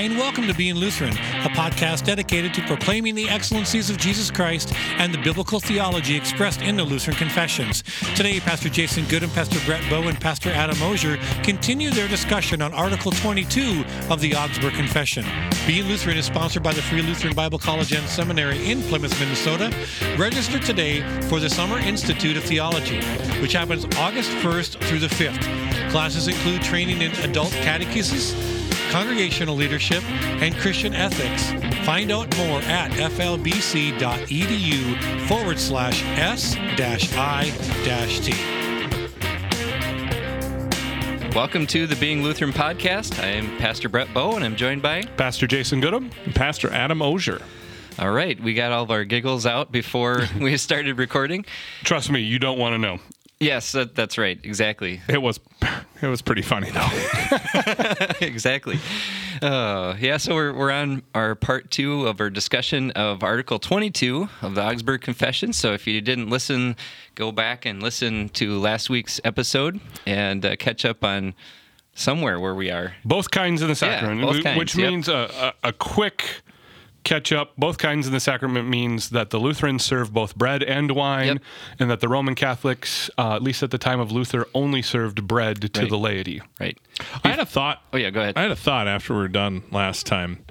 Hi, and welcome to Being Lutheran, a podcast dedicated to proclaiming the excellencies of Jesus Christ and the biblical theology expressed in the Lutheran Confessions. Today, Pastor Jason Good and Pastor Brett Boe and Pastor Adam Osier continue their discussion on Article 22 of the Augsburg Confession. Being Lutheran is sponsored by the Free Lutheran Bible College and Seminary in Plymouth, Minnesota. Register today for the Summer Institute of Theology, which happens August 1st through the 5th. Classes include training in adult catechesis, congregational leadership, and Christian ethics. Find out more at flbc.edu forward slash s i t. Welcome to the Being Lutheran podcast. I am Pastor Brett Boe, and I'm joined by. Pastor Jason Gudim. and Pastor Adam Osier. All right, we got all of our giggles out before we started recording. Trust me, you don't want to know. Yes, that, that's right. Exactly. It was it was pretty funny though. exactly. Uh, yeah, so we're, we're on our part two of our discussion of Article 22 of the Augsburg Confession. So if you didn't listen, go back and listen to last week's episode and uh, catch up on somewhere where we are. Both kinds in the sacrament, both kinds, which yep. means a, a, a quick catch up. Both kinds in the sacrament means that the Lutherans serve both bread and wine, Yep. and that the Roman Catholics, uh, at least at the time of Luther, only served bread to Right. the laity. Right. I had a thought. Oh, yeah, go ahead. I had a thought after we were done last time.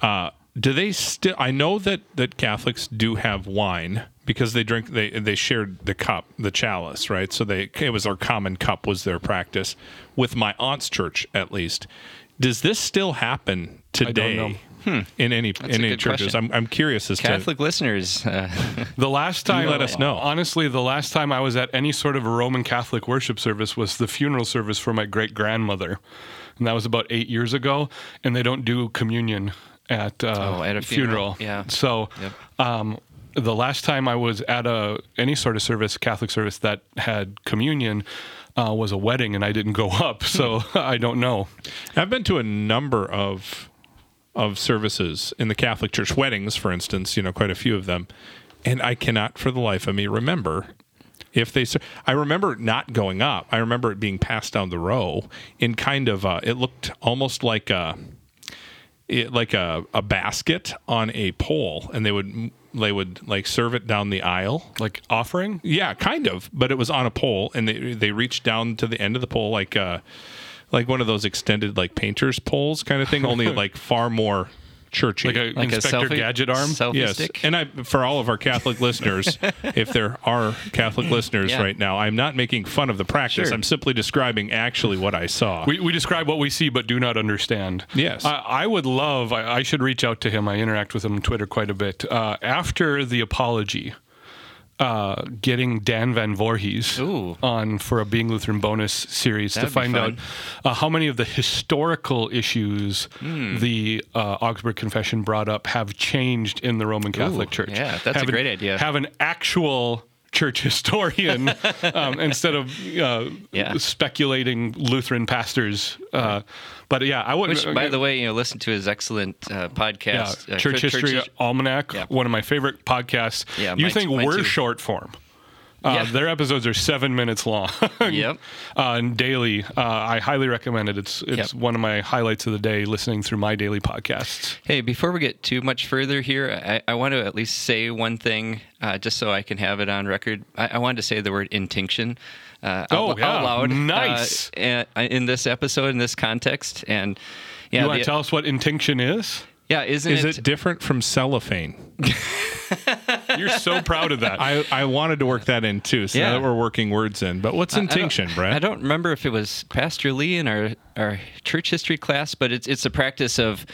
Uh, do they still? I know that that Catholics do have wine because they drink. They they shared the cup, the chalice, right? So they it was their common cup was their practice. With my aunt's church, at least, does this still happen today? Know. In any a in any churches, question. I'm I'm curious as to Catholic listeners, uh, The last time, let us know. Honestly, the last time I was at any sort of a Roman Catholic worship service was the funeral service for my great grandmother, and that was about eight years ago. And they don't do communion at, uh, Oh, at a funeral. Yeah. So, Yep. um, the last time I was at a any sort of service, Catholic service that had communion, uh, was a wedding, and I didn't go up, so I don't know. I've been to a number of of services in the Catholic Church weddings, for instance. You know, quite a few of them, and I cannot, for the life of me, remember if they. ser- I remember it not going up. I remember it being passed down the row in kind of. Uh, it looked almost like a. It, like a, a basket on a pole, and they would they would like serve it down the aisle. Like offering, Yeah, kind of, but it was on a pole, and they they reached down to the end of the pole like uh like one of those extended like painters poles kind of thing, only like far more churchy. like a like a Inspector selfie Gadget arm. Selfie yes, stick. and I for all of our Catholic listeners, if there are Catholic listeners Yeah. right now, I'm not making fun of the practice. Sure. I'm simply describing actually what I saw. We, we describe what we see but do not understand. Yes. I, I would love, I, I should reach out to him. I interact with him on Twitter quite a bit. Uh, after the apology, uh, getting Dan Van Voorhis Ooh. on for a Being Lutheran bonus series That'd to find out uh, how many of the historical issues Hmm. the uh, Augsburg Confession brought up have changed in the Roman Catholic Ooh, Church. yeah, that's a Have an- great idea. Have an actual church historian um, instead of uh, Yeah. speculating Lutheran pastors. Uh, but yeah, I would. Which, by the way, you know, listen to his excellent uh, yeah, podcast, uh, Church History Church- Almanac, Yeah. one of my favorite podcasts. Yeah, you think we're too. short form? Uh, Yeah. Their episodes are seven minutes long. Yep. uh, and daily. Uh, I highly recommend it. It's it's Yep. one of my highlights of the day. Listening through my daily podcasts. Hey, before we get too much further here, I, I want to at least say one thing, uh, just so I can have it on record. I, I wanted to say the word intinction uh, Oh, out, yeah. out loud. Nice. Uh, in this episode, in this context, and yeah, you want to tell us what intinction is? yeah, isn't Is it? it different from cellophane? You're so proud of that. I, I wanted to work that in too, so Yeah. now that we're working words in. But what's I intinction, Brett? I don't remember if it was Pastor Lee in our, our church history class, but it's it's a practice of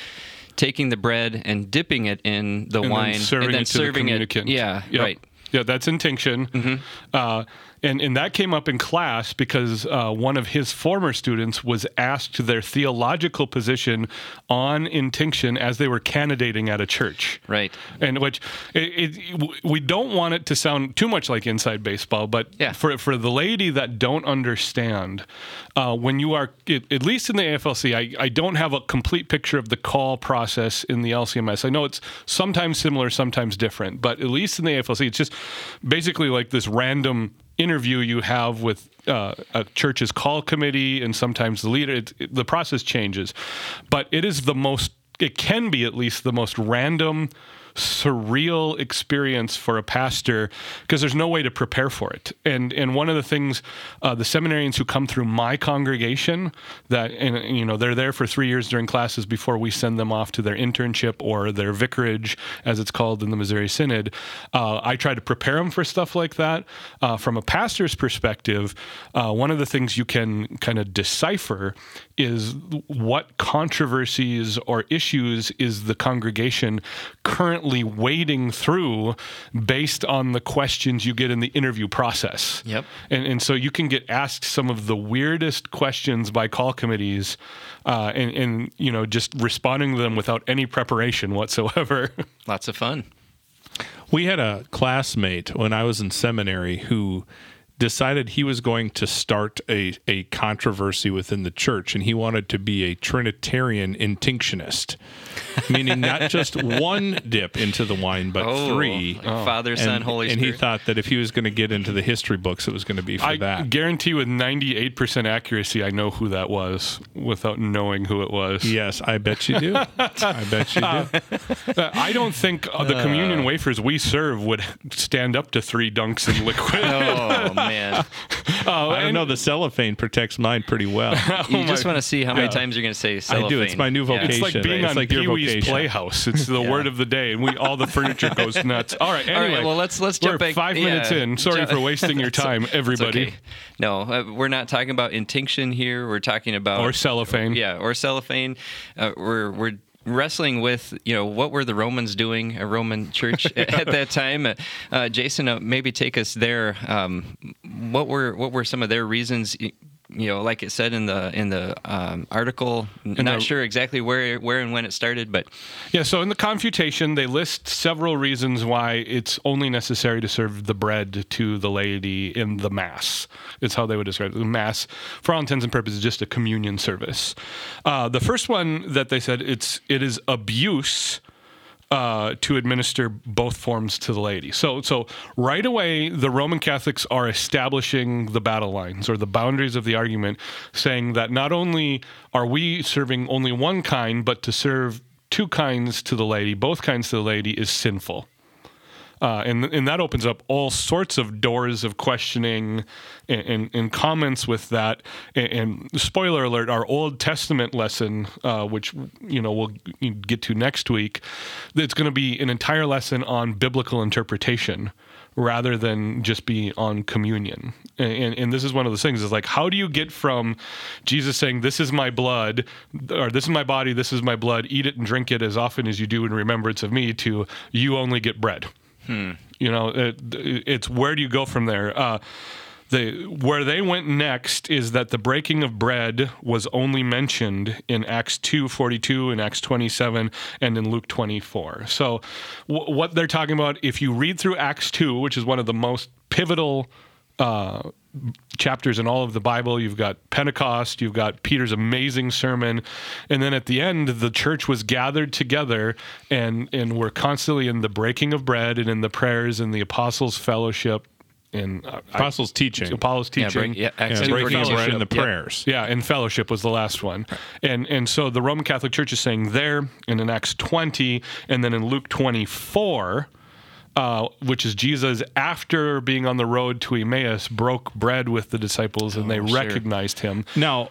taking the bread and dipping it in the and wine then serving and then it to serving the it. communicant. Yeah, Yep. right. Yeah, that's intinction. Uh, and, and that came up in class because uh, one of his former students was asked their theological position on intinction as they were candidating at a church. Right. And which it, it, we don't want it to sound too much like inside baseball, but Yeah. for for the laity that don't understand, uh, when you are at at least in the AFLC, I, I don't have a complete picture of the call process in the LCMS. I know it's sometimes similar, sometimes different, but at least in the AFLC, it's just basically like this random interview you have with uh, a church's call committee and sometimes the leader. It, it- the process changes, but it is the most it can be at least the most random surreal experience for a pastor because there's no way to prepare for it. And and one of the things uh, the seminarians who come through my congregation that and you know they're there for three years during classes before we send them off to their internship or their vicarage as it's called in the Missouri Synod. Uh, I try to prepare them for stuff like that. Uh, from a pastor's perspective, uh, one of the things you can kind of decipher is what controversies or issues is the congregation currently wading through based on the questions you get in the interview process. Yep. And, and so you can get asked some of the weirdest questions by call committees uh, and, and, you know, just responding to them without any preparation whatsoever. Lots of fun. We had a classmate when I was in seminary who decided he was going to start a, a controversy within the church and he wanted to be a Trinitarian intinctionist, meaning not just one dip into the wine, but Oh, three. like Father, Son, and, Holy and Spirit. And he thought that if he was going to get into the history books, it was going to be for I that. guarantee with 98% accuracy, I know who that was without knowing who it was. yes, I bet you do. I bet you do. Uh, I don't think uh, the communion wafers we serve would stand up to three dunks in liquid. Oh man, Oh, I don't know. The cellophane protects mine pretty well. you just want to see how many times you're going to say cellophane. I do. It's my new Yeah. It's like vocation. being It's on like your Pee Wee's vocation. Playhouse. It's the word of the day, and we all the furniture goes nuts. All right, All anyway. right, well let's let's jump we're back. five yeah, minutes in. Sorry ju- for wasting your time, It's everybody. okay. No, uh, we're not talking about intinction here. We're talking about Or cellophane. Yeah, or cellophane. Uh, we're we're wrestling with you know what were the Romans doing, a Roman church at that time. Uh, uh, Jason, uh, maybe take us there. Um, what were what were some of their reasons? You know, like it said in the in the um, article, n- not the- sure exactly where where and when it started, but Yeah, so in the confutation, they list several reasons why it's only necessary to serve the bread to the laity in the Mass. It's how they would describe it. The Mass, for all intents and purposes, just a communion service. Uh, the first one that they said it's it is abuse uh, to administer both forms to the laity. So, so right away, the Roman Catholics are establishing the battle lines or the boundaries of the argument, saying that not only are we serving only one kind, but to serve two kinds to the laity, both kinds to the laity, is sinful. Uh, and and that opens up all sorts of doors of questioning and, and, and comments with that. And, and spoiler alert: our Old Testament lesson, uh, which you know we'll get to next week, it's going to be an entire lesson on biblical interpretation rather than just be on communion. And, and, this is one of those things: is like how do you get from Jesus saying, "This is my blood," or "This is my body, this is my blood. Eat it and drink it as often as you do in remembrance of me," to "You only get bread." You know, it, it's where do you go from there? Uh, the where they went next is that the breaking of bread was only mentioned in Acts two forty two, in Acts twenty seven, and in Luke twenty four. So, w- what they're talking about, if you read through Acts two, which is one of the most pivotal uh, chapters in all of the Bible. You've got Pentecost, you've got Peter's amazing sermon, and then at the end, the church was gathered together, and and we're constantly in the breaking of bread and in the prayers and the apostles' fellowship and uh, I- Apostles' teaching. Apollos yeah, teaching. break, yeah, Acts Yeah, two breaking of bread and the Yep. prayers. Yeah, and fellowship was the last one. And and so the Roman Catholic Church is saying there, and in Acts 20, and then in Luke 24, uh, which is Jesus after being on the road to Emmaus, broke bread with the disciples and they Oh, sure. recognized him. Now,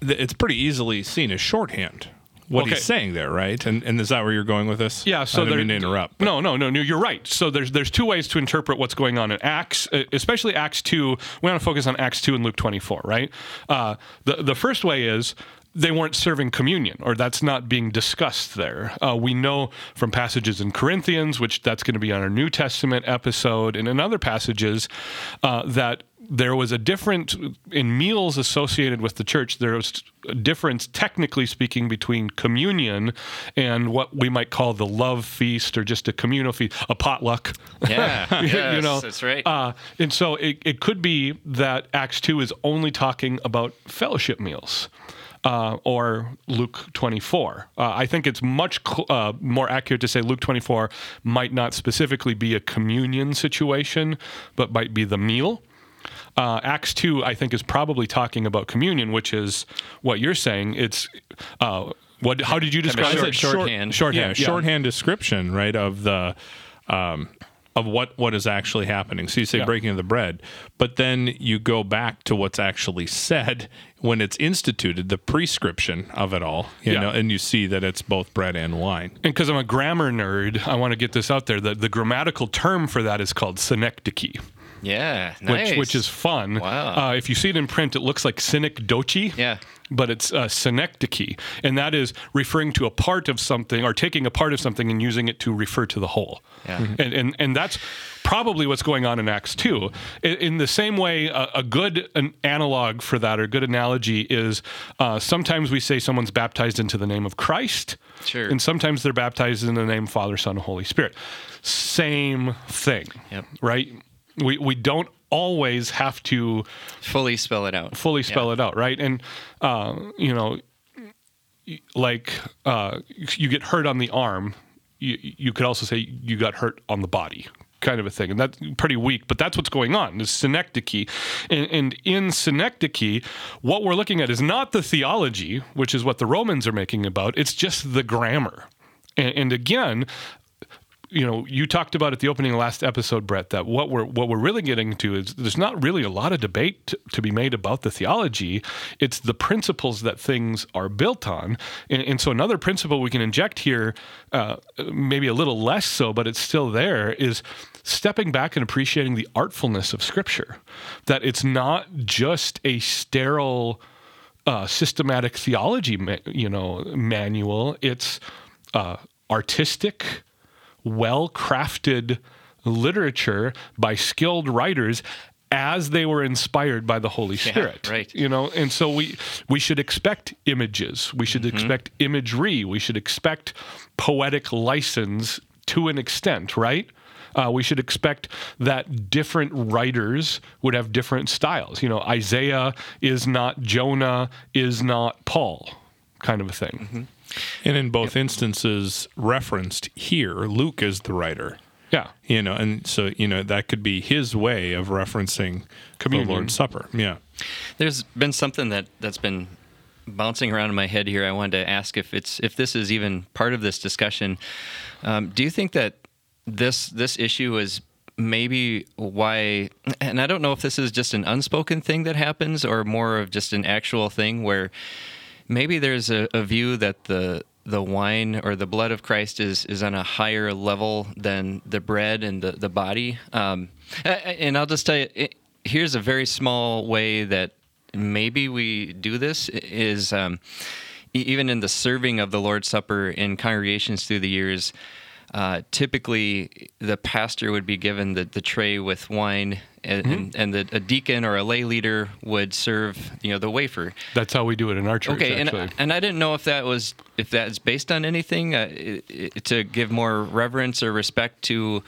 th- it's pretty easily seen as shorthand. What Okay. he's saying there, right? And and is that where you're going with this? Yeah, so I didn't mean to interrupt. No, no, no, no. You're right. So there's there's two ways to interpret what's going on in Acts, uh, especially Acts two. We want to focus on Acts two and Luke 24, right? Uh, the the first way is they weren't serving communion, or that's not being discussed there. Uh, we know from passages in Corinthians, which that's going to be on our New Testament episode, and in other passages uh, that there was a different in meals associated with the church. There was a difference, technically speaking, between communion and what we might call the love feast or just a communal feast, a potluck. Yeah, You know, that's right. Uh, and so it, it could be that Acts 2 is only talking about fellowship meals. Uh, or Luke 24. Uh, I think it's much cl- uh, more accurate to say Luke 24 might not specifically be a communion situation, but might be the meal. Uh, Acts 2, I think, is probably talking about communion, which is what you're saying. It's uh, What? How did you describe short- it? shorthand. Shorthand. yeah, shorthand description, right, of the um, of what what is actually happening. So you say Yeah. breaking of the bread, but then you go back to what's actually said when it's instituted, the prescription of it all, you Yeah. know, and you see that it's both bread and wine. And because I'm a grammar nerd, I want to get this out there. The, the grammatical term for that is called synecdoche, Yeah, which, nice. which is fun. Wow. Uh, if you see it in print, it looks like synecdoche. Yeah. But it's uh, synecdoche, and that is referring to a part of something or taking a part of something and using it to refer to the whole. Yeah. Mhm. And, and, and that's probably what's going on in Acts 2. In, in the same way, a, a good an analog for that or good analogy is uh, sometimes we say someone's baptized into the name of Christ. Sure. And sometimes they're baptized in the name Father, Son, and Holy Spirit. Same thing. Yep. Right? We, we don't always have to fully spell it out. fully spell it out, right? And uh, you know, like uh, you get hurt on the arm, you, you could also say you got hurt on the body, kind of a thing, and that's pretty weak. But that's what's going on. Is synecdoche, and, and in synecdoche, what we're looking at is not the theology, which is what the Romans are making about. It's just the grammar, and, and again you know, you talked about at the opening last episode, Brett, that what we're what we're really getting to is there's not really a lot of debate to, to be made about the theology. It's the principles that things are built on, and, and so another principle we can inject here, uh, maybe a little less so, but it's still there, is stepping back and appreciating the artfulness of Scripture. That it's not just a sterile uh, systematic theology, ma- you know, manual. It's uh, artistic well crafted literature by skilled writers as they were inspired by the Holy Spirit. right. You know, and so we we should expect images. We should expect imagery. We should expect poetic license to an extent, right? Uh, we should expect that different writers would have different styles. You know, Isaiah is not Jonah, is not Paul, kind of a thing. And in both instances referenced here, Luke is the writer. Yeah. You know, and so you know that could be his way of referencing Communion. the Lord's Supper. Yeah. There's been something that that's been bouncing around in my head here. I wanted to ask if it's if this is even part of this discussion. Um, do you think that this this issue is maybe why? And I don't know if this is just an unspoken thing that happens or more of just an actual thing where maybe there's a, a view that the the wine or the blood of Christ is is on a higher level than the bread and the the body. Um, and I'll just tell you, it, here's a very small way that maybe we do this is um, even in the serving of the Lord's Supper in congregations through the years. Uh, typically, the pastor would be given the, the tray with wine, and, and, and the, a deacon or a lay leader would serve, you know, the wafer. That's how we do it in our church. Okay, and actually. and I didn't know if that was if that's based on anything uh, i i to give more reverence or respect to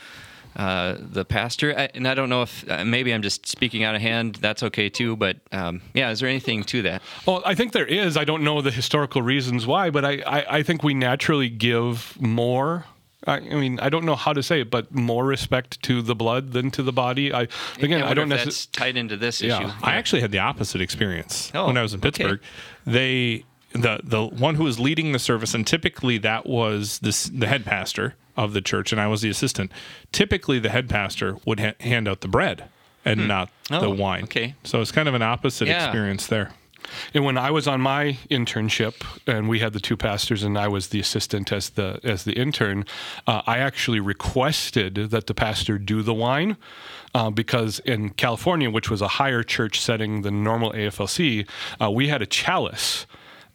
uh, the pastor. I, and I don't know if uh, maybe I'm just speaking out of hand. That's okay too. But um, yeah, is there anything to that? Well, I think there is. I don't know the historical reasons why, but I, I, I think we naturally give more. I, I mean, I don't know how to say it, but more respect to the blood than to the body. I again, I, wonder don't if necessarily. that's tied into this Yeah. issue. I actually had the opposite experience Oh, when I was in okay. Pittsburgh. They the the one who was leading the service, and typically that was this the head pastor of the church, and I was the assistant. Typically, the head pastor would ha- hand out the bread and hmm. not the Oh, wine. okay. so it's kind of an opposite Yeah. experience there. And when I was on my internship, and we had the two pastors, and I was the assistant as the as the intern, uh, I actually requested that the pastor do the wine. Uh, because in California, which was a higher church setting than normal AFLC, uh, we had a chalice,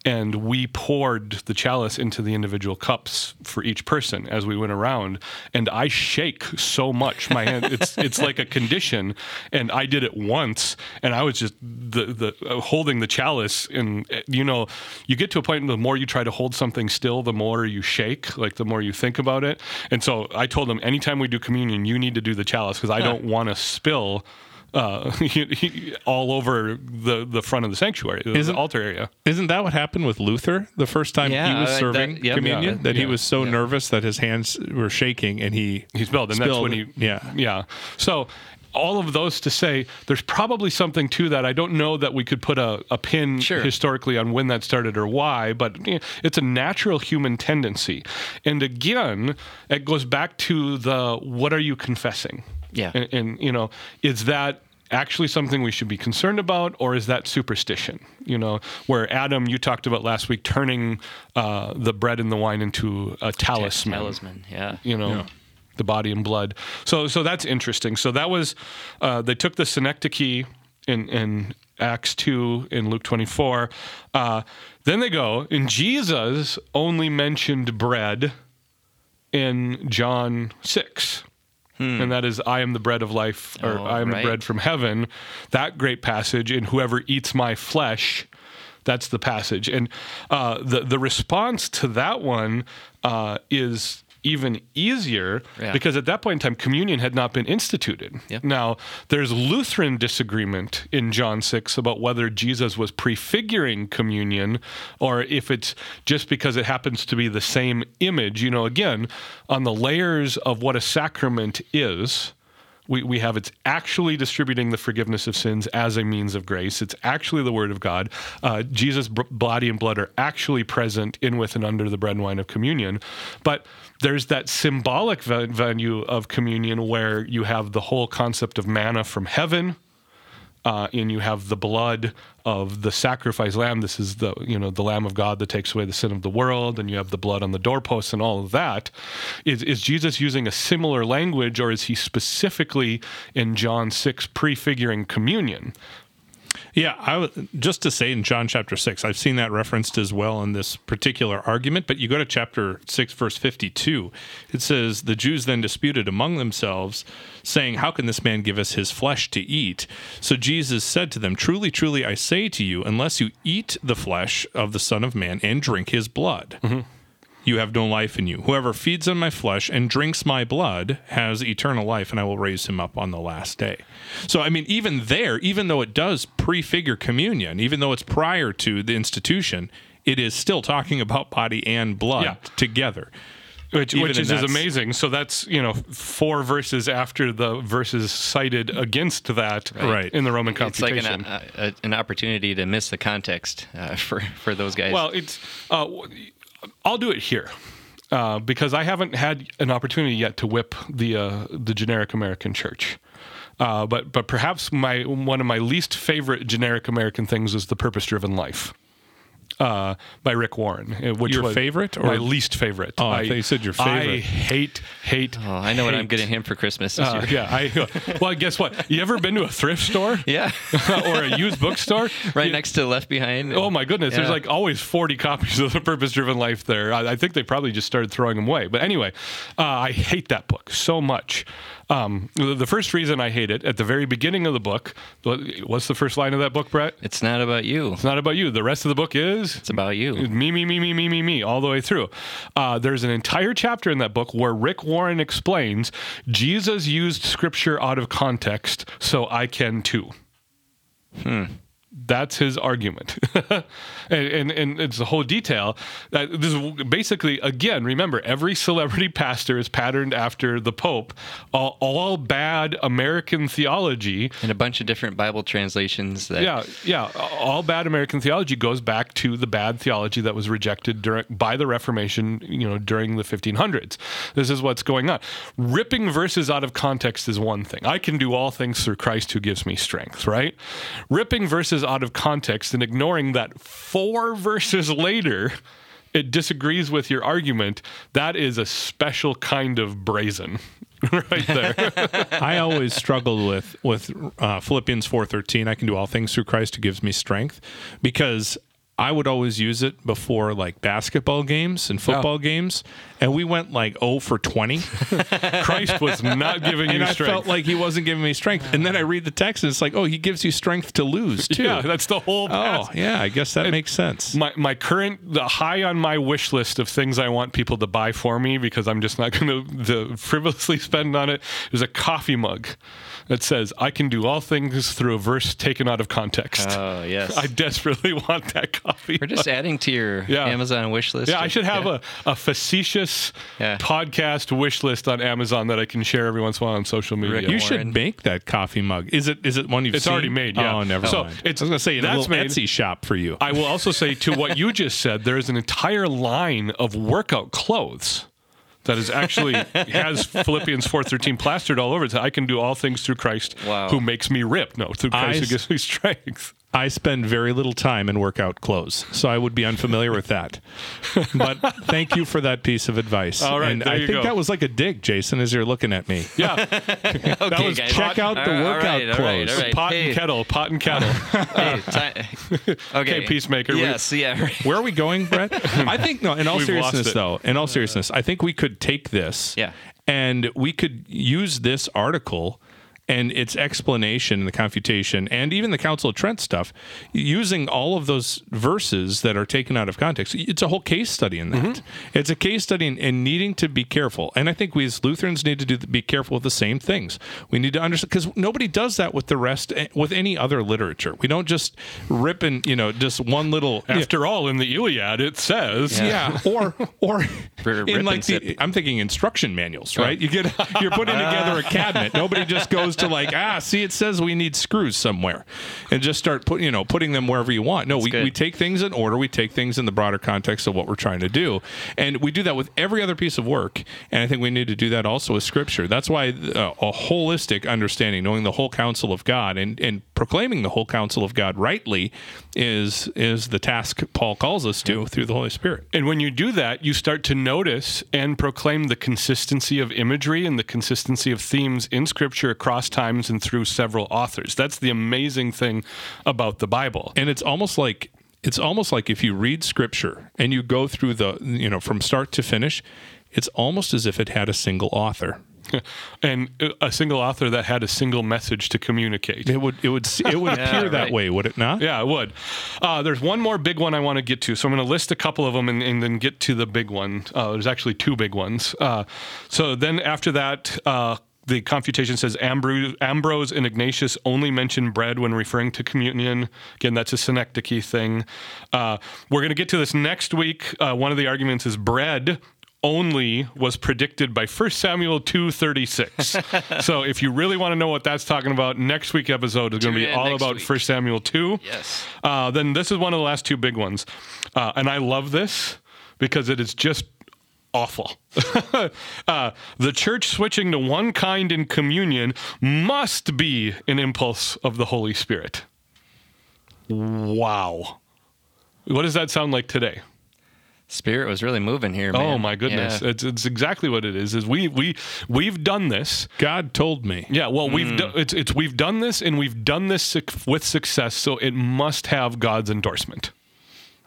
and we poured the chalice into the individual cups for each person as we went around. And I shake so much, my hand it's it's like a condition. And I did it once, and I was just the the uh, holding the chalice, and uh, you know, you get to a point the more you try to hold something still, the more you shake, like the more you think about it. And so I told them, anytime we do communion, you need to do the chalice because I don't want to spill. Uh, all over the the front of the sanctuary, the Isn't- altar area. Isn't that what happened with Luther the first time Yeah, he was uh, that- serving yep, communion? yeah, that he was so nervous that his hands were shaking and he he spilled, and that's when he yeah yeah. So all of those to say there's probably something to that. I don't know that we could put a, a pin Sure. historically on when that started or why, but you know, it's a natural human tendency. And again, it goes back to the what are you confessing? Yeah. And, and you know, is that actually something we should be concerned about, or is that superstition? You know, where Adam, you talked about last week, turning uh, the bread and the wine into a talisman. Talisman. Yeah. You know. The body and blood. So, so that's interesting. So that was, uh, they took the synecdoche in in Acts two in Luke twenty four. Uh, then they go, and Jesus only mentioned bread in John six and that is I am the bread of life, or Oh, I am right. the bread from heaven. That great passage, and whoever eats my flesh, that's the passage. And uh, the the response to that one uh, is even easier Yeah. because at that point in time, communion had not been instituted. Yep. Now, there's Lutheran disagreement in John 6 about whether Jesus was prefiguring communion or if it's just because it happens to be the same image. You know, again, on the layers of what a sacrament is. We, we have it's actually distributing the forgiveness of sins as a means of grace. It's actually the Word of God. Uh, Jesus' body and blood are actually present in, with, and under the bread and wine of communion. But there's that symbolic value of communion where you have the whole concept of manna from heaven, uh, and you have the blood of the sacrificed lamb. This is the you know the Lamb of God that takes away the sin of the world, and you have the blood on the doorposts and all of that. Is is Jesus using a similar language, or is he specifically in John six prefiguring communion? Yeah, I w- just to say in John chapter 6, I've seen that referenced as well in this particular argument, but you go to chapter 6 verse 52, it says the Jews then disputed among themselves saying, "How can this man give us his flesh to eat?" So Jesus said to them, "Truly, truly I say to you, unless you eat the flesh of the Son of man and drink his blood, mm-hmm. You have no life in you. Whoever feeds on my flesh and drinks my blood has eternal life, and I will raise him up on the last day. So, I mean, even there, even though it does prefigure communion, even though it's prior to the institution, it is still talking about body and blood Yeah. together. Which, which is, is amazing. So that's you know four verses after the verses cited against that Right. in the Roman It's like confutation. an, a, an opportunity to miss the context uh, for for those guys. Well, it's. Uh, w- I'll do it here uh, because I haven't had an opportunity yet to whip the uh, the generic American church. Uh, but but perhaps my one of my least favorite generic American things is the Purpose Driven Life. Uh, by Rick Warren, uh, which Your was favorite or- my least favorite. Oh, I thought you said your favorite. I favorite. hate, hate. oh, I know what I'm getting him for Christmas this Uh, year. yeah, I. Well, guess what? You ever been to a thrift store Yeah, or a used bookstore? right You- next to Left Behind. Oh my goodness! There's like always 40 copies of the Purpose Driven Life there. I, I think they probably just started throwing them away. But anyway, uh, I hate that book so much. Um, the first reason I hate it at the very beginning of the book. What's the first line of that book, Brett? It's not about you. It's not about you. The rest of the book is It's about you. me, me, me, me, me, me, me, all the way through. Uh, there's an entire chapter in that book where Rick Warren explains Jesus used scripture out of context, so I can too. That's his argument, and, and and it's the whole detail. That this is basically again. Remember, every celebrity pastor is patterned after the Pope. All, all bad American theology And a bunch of different Bible translations that yeah, yeah. All bad American theology goes back to the bad theology that was rejected during by the Reformation, you know, during the 1500s. This is what's going on. Ripping verses out of context is one thing. I can do all things through Christ who gives me strength, right? Ripping verses out of context and ignoring that four verses later it disagrees with your argument, that is a special kind of brazen. right there. I always struggled with with uh, Philippians four thirteen. I can do all things through Christ who gives me strength, because I would always use it before like basketball games and football games, and we went like oh for twenty, Christ was not giving you and I strength. felt like he wasn't giving me strength. And then I read the text, and it's like oh he gives you strength to lose too. yeah, that's the whole oh yeah, I guess that makes sense. my my current the high on my wish list of things I want people to buy for me because I'm just not going to frivolously spend on it is a coffee mug. That says, I can do all things through a verse taken out of context. Oh yes. I desperately want that coffee. We're just adding to your Yeah. Amazon wish list. yeah, I should have Yeah. a, a facetious Yeah. podcast wish list on Amazon that I can share every once in a while on social media. Rick You Warren. should make that coffee mug. Is it is it one you've It's seen? already made, yeah. Oh, never So, mind. it's- I was going to say in a that's little made- Etsy shop for you. I will also say to what you just said, there is an entire line of workout clothes that is actually has Philippians four thirteen plastered all over it. I can do all things through Christ Wow. who makes me rip. No, through Christ I who gives me strength. I spend very little time in workout clothes, so I would be unfamiliar with that. But thank you for that piece of advice. All right, and there I you think go. that was like a dig, Jason, as you're looking at me. Yeah, okay, was guys. check out the workout all right, all right, clothes. all right. pot Hey, and kettle, pot and kettle. hey, ti- okay. Okay, Peacemaker, we- Yes, yeah. Where are we going, Brett? I think no. In all We've seriousness, though, in all seriousness, I think we could take this, Yeah. and we could use this article and its explanation and the confutation and even the Council of Trent stuff using all of those verses that are taken out of context. It's a whole case study in that. Mm-hmm. It's a case study in, in needing to be careful. And I think we as Lutherans need to do be careful with the same things. We need to understand because nobody does that with the rest eh, with any other literature. We don't just rip and you know just one little After all, in the Iliad, it says, yeah, or or in like the. I'm thinking instruction manuals, right? You get you're putting together a cabinet. Nobody just goes to like ah, see, it says we need screws somewhere, and just start putting you know putting them wherever you want. No, we, good. we take things in order. We take things in the broader context of what we're trying to do, and we do that with every other piece of work. And I think we need to do that also with Scripture. That's why uh, a holistic understanding, knowing the whole counsel of God, and and proclaiming the whole counsel of God rightly, is is the task Paul calls us to through the Holy Spirit. And when you do that, you start to notice and proclaim the consistency of imagery and the consistency of themes in Scripture across times and through several authors. That's the amazing thing about the Bible. and it's almost like it's almost like if you read scripture and you go through the you know from start to finish it's almost as if it had a single author And a single author that had a single message to communicate. it would it would it would Yeah, appear that right. way would it not Yeah, it would. Uh, there's one more big one I want to get to. So I'm going to list a couple of them and, and then get to the big one. Uh, there's actually two big ones. Uh, so then after that, uh, the confutation says Ambrose, Ambrose and Ignatius only mention bread when referring to communion. Again, that's a synecdoche thing. Uh, we're going to get to this next week. Uh, one of the arguments is bread only was predicted by 1 Samuel 2:36. so if you really want to know what that's talking about, next week episode is going to be all about week. 1 Samuel 2. Yes. Uh, then this is one of the last two big ones. Uh, and I love this because it is just awful. uh, the church switching to one kind in communion must be an impulse of the Holy Spirit. Wow. What does that sound like today? Spirit was really moving here, man. Oh my goodness! Yeah. It's, it's exactly what it is. Is we we we've done this. god told me Yeah, well, we've do, it's it's we've done this and we've done this suc- with success, so it must have God's endorsement.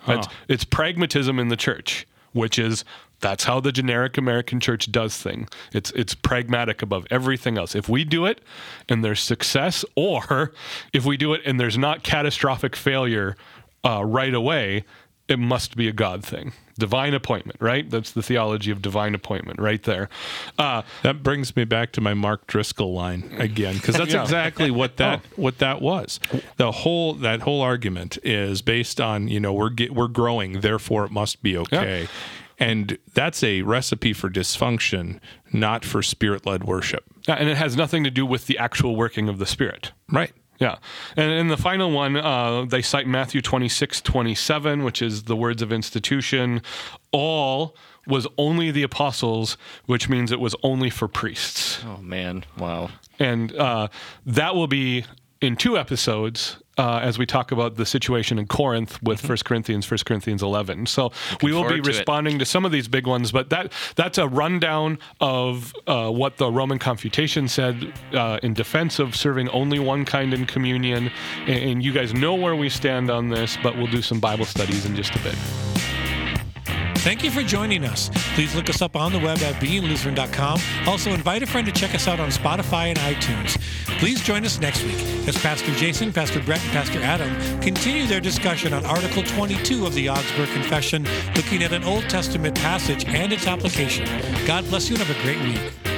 It's, it's pragmatism in the church, which is that's how the generic American church does thing. It's it's pragmatic above everything else. If we do it and there's success, or if we do it and there's not catastrophic failure uh, right away, it must be a God thing. Divine appointment, right? That's the theology of divine appointment, right there. Uh, that brings me back to my mark driscoll line again because that's Yeah. exactly what that what that was the whole that whole argument is based on you know we're get, we're growing therefore it must be okay and that's a recipe for dysfunction not for spirit-led worship and it has nothing to do with the actual working of the Spirit. right Yeah. And in the final one, uh, they cite Matthew 26, 27, which is the words of institution. All was only the apostles, which means it was only for priests. Oh man. Wow. And uh, that will be in two episodes uh, as we talk about the situation in Corinth with 1 Corinthians, 1 Corinthians 11. So we will be to it. responding to some of these big ones, but that that's a rundown of uh, what the Roman Confutation said uh, in defense of serving only one kind in communion. And, and you guys know where we stand on this, but we'll do some Bible studies in just a bit. Thank you for joining us. Please look us up on the web at beinglutheran.com. Also, invite a friend to check us out on Spotify and iTunes. Please join us next week as Pastor Jason, Pastor Brett, and Pastor Adam continue their discussion on Article 22 of the Augsburg Confession, looking at an Old Testament passage and its application. God bless you and have a great week.